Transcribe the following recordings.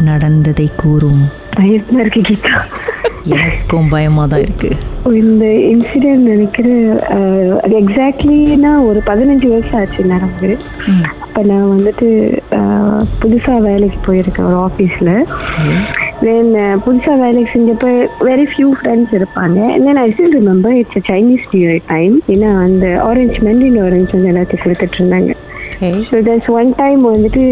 கதை கூறும். பயமா இருக்கு கீதா. எனக்கும் பயமா தான் இருக்கு. இந்த இன்சிடென்ட் நினைக்கிறேன் எக்ஸாக்ட்லினா ஒரு பதினஞ்சு வருஷம் ஆச்சு நடந்து. அப்போ நான் வந்துட்டு அஹ், புதுசா வேலைக்கு போயிருக்கேன் ஒரு ஆஃபீஸில் தென் புதுசாக வேலைக்கு செஞ்சப்போ வெரி ஃபியூ ஃப்ரெண்ட்ஸ் இருப்பாங்க. Then I still remember it's a Chinese new year time ஏன்னா அந்த ஆரஞ்சு மெண்டின் ஆரஞ்சு வந்து எல்லாத்தையும் கொடுத்துட்டு இருந்தாங்க. Okay. So that's one time வந்துட்டு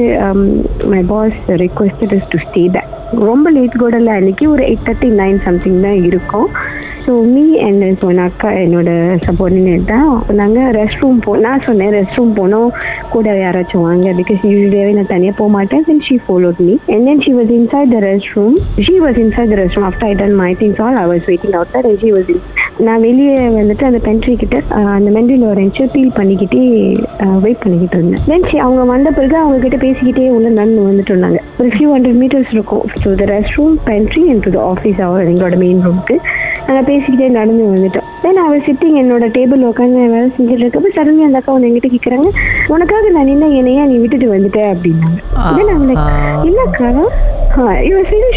my boss requested is to stay back ரொம்ப லேட் கூட இல்லை அன்னைக்கு ஒரு எயிட் தேர்ட்டி நைன் சம்திங் தான் இருக்கும் ஸோ மீ அண்ட் ஒன் அக்கா என்னோட சப்போர்டினேட் தான். நாங்கள் ரெஸ்ட் ரூம் போ நான் சொன்னேன் ரெஸ்ட் ரூம் போனோம். கூட யாராச்சும் வாங்க பிகாஸ் யூஸ்வலியாகவே நான் தனியாக போக மாட்டேன். Then she followed me and then she was inside the rest room she was inside the rest room after I done my things all I was waiting out that she was நான் வெளியே வந்துட்டு அந்த pantry கிட்ட அந்த மெண்டில் orange peel பண்ணிக்கிட்டே wait பண்ணிக்கிட்டு இருந்தேன். தென் அவங்க வந்த பிறகு அவங்க கிட்ட பேசிக்கிட்டே உள்ள நடந்து வந்துட்டு இருந்தாங்க. ஒரு ஃபியூ ஹண்ட்ரட் மீட்டர்ஸ் இருக்கும். So the rest room pantry and to the office our எங்களோட மெயின் ரூமுக்கு நாங்கள் பேசிக்கிட்டே நடந்து வந்துட்டோம். தென் அவர் சிட்டிங் என்னோட டேபிள் உட்காந்து வேலை செஞ்சுட்டு இருக்கப்போ சடன்லி அந்த அக்கா வந்து எங்கிட்ட கேட்குறாங்க உனக்காக நான் நின்ன என்னையா நீ விட்டுட்டு வந்துட்ட அப்படின்னாங்க. தென் I'm like, ஆ. இல்லக்கா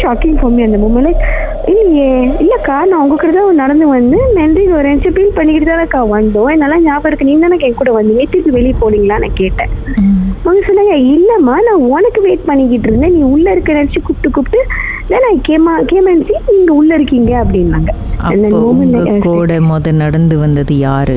ஷாக்கிங் ஃபார் மீ அந்த மூமெண்ட் இல்லையே இல்லக்கா நான் உங்ககிட்ட தான் நடந்து வந்து நன்றி ஒரு நிமிஷம் ஃபீல் பண்ணிக்கிட்டு தானக்கா வந்தோம். என்னால ஞாபகம் இருக்கு. நீங்க தானே என் கூட வந்தீங்க. திருப்பி வெளியே போனீங்களா நான் கேட்டேன். அவங்க சொன்னாங்க இல்லம்மா நான் உனக்கு வெயிட் பண்ணிக்கிட்டு இருந்தேன். நீ உள்ள இருக்க நினைச்சு கூப்பிட்டு கூப்பிட்டு came and see நீங்க உள்ள இருக்கீங்க அப்படின்னாங்க. கூட முத நடந்து வந்தது யாரு?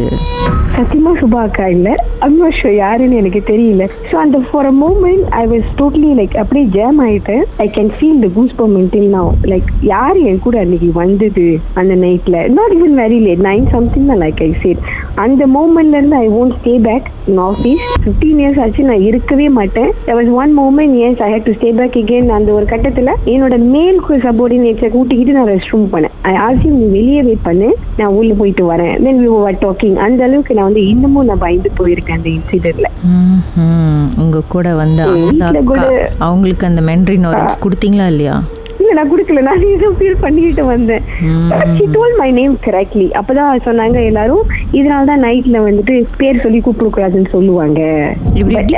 சத்தியமா சுபா அக்கா இல்ல அம்மா ஷோ யாருன்னு எனக்கு தெரியல. ஸோ அந்த for a moment I was totally like அப்படியே ஜாம் ஆயிட்டு I can feel the goose பர்மெண்டில் now. Like யார் என் கூட அன்னைக்கு வந்தது அந்த நைட்ல not even very late nine something தான் லைக் ஐ சேட் அந்த மூமெண்ட்ல இருந்து I won't stay back in office fifteen years ஆச்சு நான் இருக்கவே மாட்டேன். There was one moment as I had to stay back again. அந்த ஒரு கட்டத்துல என்னோட மேல் சப்போர்டினேட்ஸை கூட்டிக்கிட்டு நான் ரெஸ்ட் ரூம் போனேன் ஐ ஆசி நீ வெளியே வெயிட் பண்ணு நான் உள்ள போயிட்டு வரேன். தென் வி வர் டாக்கிங் அந்த அளவுக்கு நான் வந்து இன்னமும் நான் பயந்து போயிருக்கேன் அந்த இன்சிடென்ட்ல. உங்க கூட வந்த அவங்களுக்கு அந்த மென்ட்ரின் கொடுத்தீங்களா இல்லையா? இல்ல நான் குடுக்கல. நான் ஏதோ ஃபீல் பண்ணிக்கிட்டு வந்தேன். She told my name correctly அப்பதான் சொன்னாங்க எல்லாரும் இதனால தான் நைட்ல வந்துட்டு பேர் சொல்லி கூப்பிட கூடாதுன்னு சொல்லுவாங்க?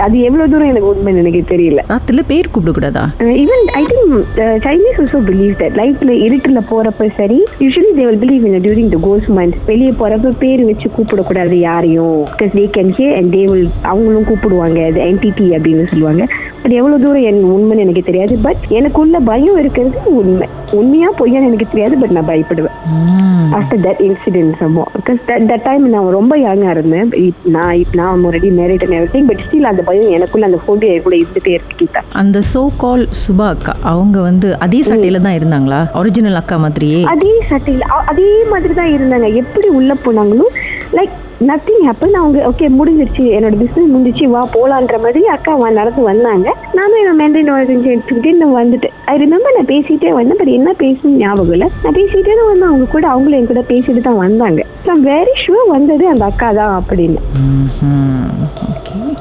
அது எவ்வளவு தூரம் எனக்கு உண்மைன்னு எனக்கு தெரியல. ராத்திரில பேர் கூப்பிடக்கூடாதா? Even I think Chinese also believe that லைஃப்ல இருட்டுல போறப்ப சரி usually they will believe in during the cos month வெளியே போறப்ப பேர் வச்சு கூப்பிடக்கூடாது யாரையும். Because they can hear and they will அவங்களும் கூப்பிடுவாங்க அது என்டிடி அப்படின்னு சொல்லுவாங்க. பட் எவ்வளவு தூரம் என் உண்மைன்னு எனக்கு தெரியாது. பட் எனக்குள்ள பயம் இருக்கிறது உண்மை. உண்மையா பொய்யான்னு எனக்கு தெரியாது பட் நான் பயப்படுவேன். ஆஃப்டர் தட் இன்சிடென்ட் சம்போ பிகாஸ் தட் டைம் நான் ரொம்ப யங்கா இருந்தேன். நான் நான் already married and every but still அந்த பயம் எனக்குள்ள அந்த ஃபோபியா கூட இருந்துட்டே இருக்கு. அந்த சோ கால் சுபா அக்கா அவங்க வந்து அதே சட்டையில தான் இருந்தாங்களா? ஒரிஜினல் அக்கா மாதிரியே? அதே சட்டையில் அதே மாதிரி தான் இருந்தாங்க. எப்படி உள்ள போனாங்களோ லைக் நத்திங் ஹேப்பன் அவங்க ஓகே முடிஞ்சிருச்சு என்னோட பிஸ்னஸ் முடிஞ்சிச்சு வா போலான்ற மாதிரி அக்கா வா நடந்து வந்தாங்க. நானும் என்னோட மெயின்டைன் ஆரஞ்சு எடுத்துக்கிட்டே நான் வந்துட்டு ஐ ரிமெம்பர் நான் பேசிட்டே வந்தேன் பட் என்ன பேசணும் ஞாபகம் இல்லை. நான் பேசிட்டே தான் வந்தேன். அவங்க கூட அவங்களும் என் கூட பேசிட்டு தான் வந்தாங்க. ஸோ வெரி ஷுவர் வந்தது அந்த அக்கா தான் அப்படின்னு.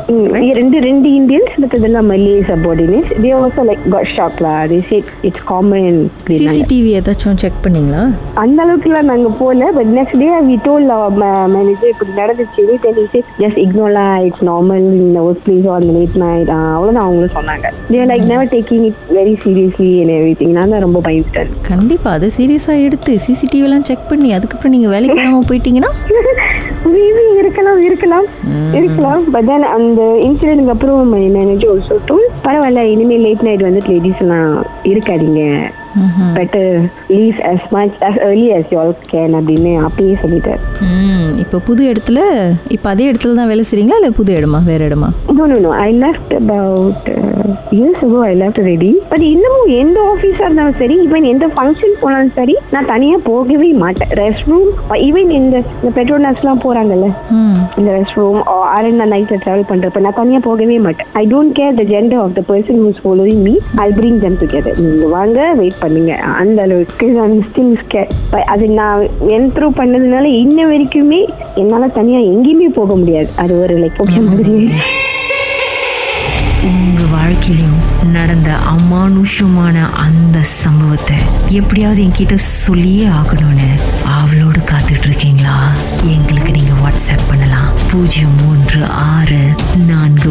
ம், ரெண்டு ரெண்டு இந்தியன்ஸ் மற்றதெல்லாம் மல்லியே subordinates they also like got shock law they said it's common CCTV ஏதாச்சும் செக் பண்ணீங்களா? அந்த அளவுக்குலாம் நாங்க போல but next day we told manager இப்படி நடந்துச்சு. தென் la it's normal in the workplace or on the late night. ஆஹ் அவ்வளவுதான் அவங்களும் சொன்னாங்க. They like never taking it very seriously and everything. நான் தான் ரொம்ப பயந்துட்டேன். கண்டிப்பா அதை சீரியஸா எடுத்து சிசிடிவி எல்லாம் செக் பண்ணி அதுக்கப்புறம் நீங்க வேலைக்கு வராம போயிட்டீங்கன்னா? மேபி இருக்கலாம் இருக்கலாம் பட் தென் அந்த இன்சிடென்ட்க்கு அப்புறம் மை மேனேஜர் ஆல்சோ டோல் பரவாயில்ல இனிமேல் லேட் நைட் வந்துட்டு லேடிஸ் எல்லாம் இருக்காதீங்க. Better leave as much as early as you all can அப்படின்னு அப்பயே சொல்லிட்டார். ம் இப்போ புது இடத்துல இப்போ அதே இடத்துல தான் வேலை செய்றீங்களா? இல்லை புது இடமா? வேற இடமா? No, no. I left about uh, years ago. I left already. But இன்னமும் எந்த ஆஃபீஸாக இருந்தாலும் சரி ஈவன் எந்த ஃபங்க்ஷன் போனாலும் சரி நான் தனியாக போகவே மாட்டேன். ரெஸ்ட் ரூம் ஈவன் இந்த இந்த பெட்ரோல்ஸ்லாம் போகிறாங்கல்ல ம் இந்த ரெஸ்ட் ரூம் ஆர் நான் நைட்டில் ட்ராவல் பண்ணுறப்ப நான் தனியாக போகவே மாட்டேன். I don't care the gender of the person who's following me I bring them together நீங்கள் வாங்க வெயிட் பண்ணுங்க. அந்த அளவுக்கு நான் ஸ்டில் அது நான் என் த்ரூ பண்ணதுனால இன்ன வரைக்குமே என்னால் தனியாக எங்கேயுமே போக முடியாது. அது ஒரு லைக் ஓகே மாதிரி. உங்க வாழ்க்கையிலும் நடந்த அமானுஷமான அந்த சம்பவத்தை எப்படியாவது என்கிட்ட சொல்லியே ஆகணும்னு அவளோடு காத்துட்டு இருக்கீங்களா எங்களுக்கு நீங்க வாட்ஸ்அப் பண்ணலாம். பூஜ்ஜியம் மூன்று ஆறு நான்கு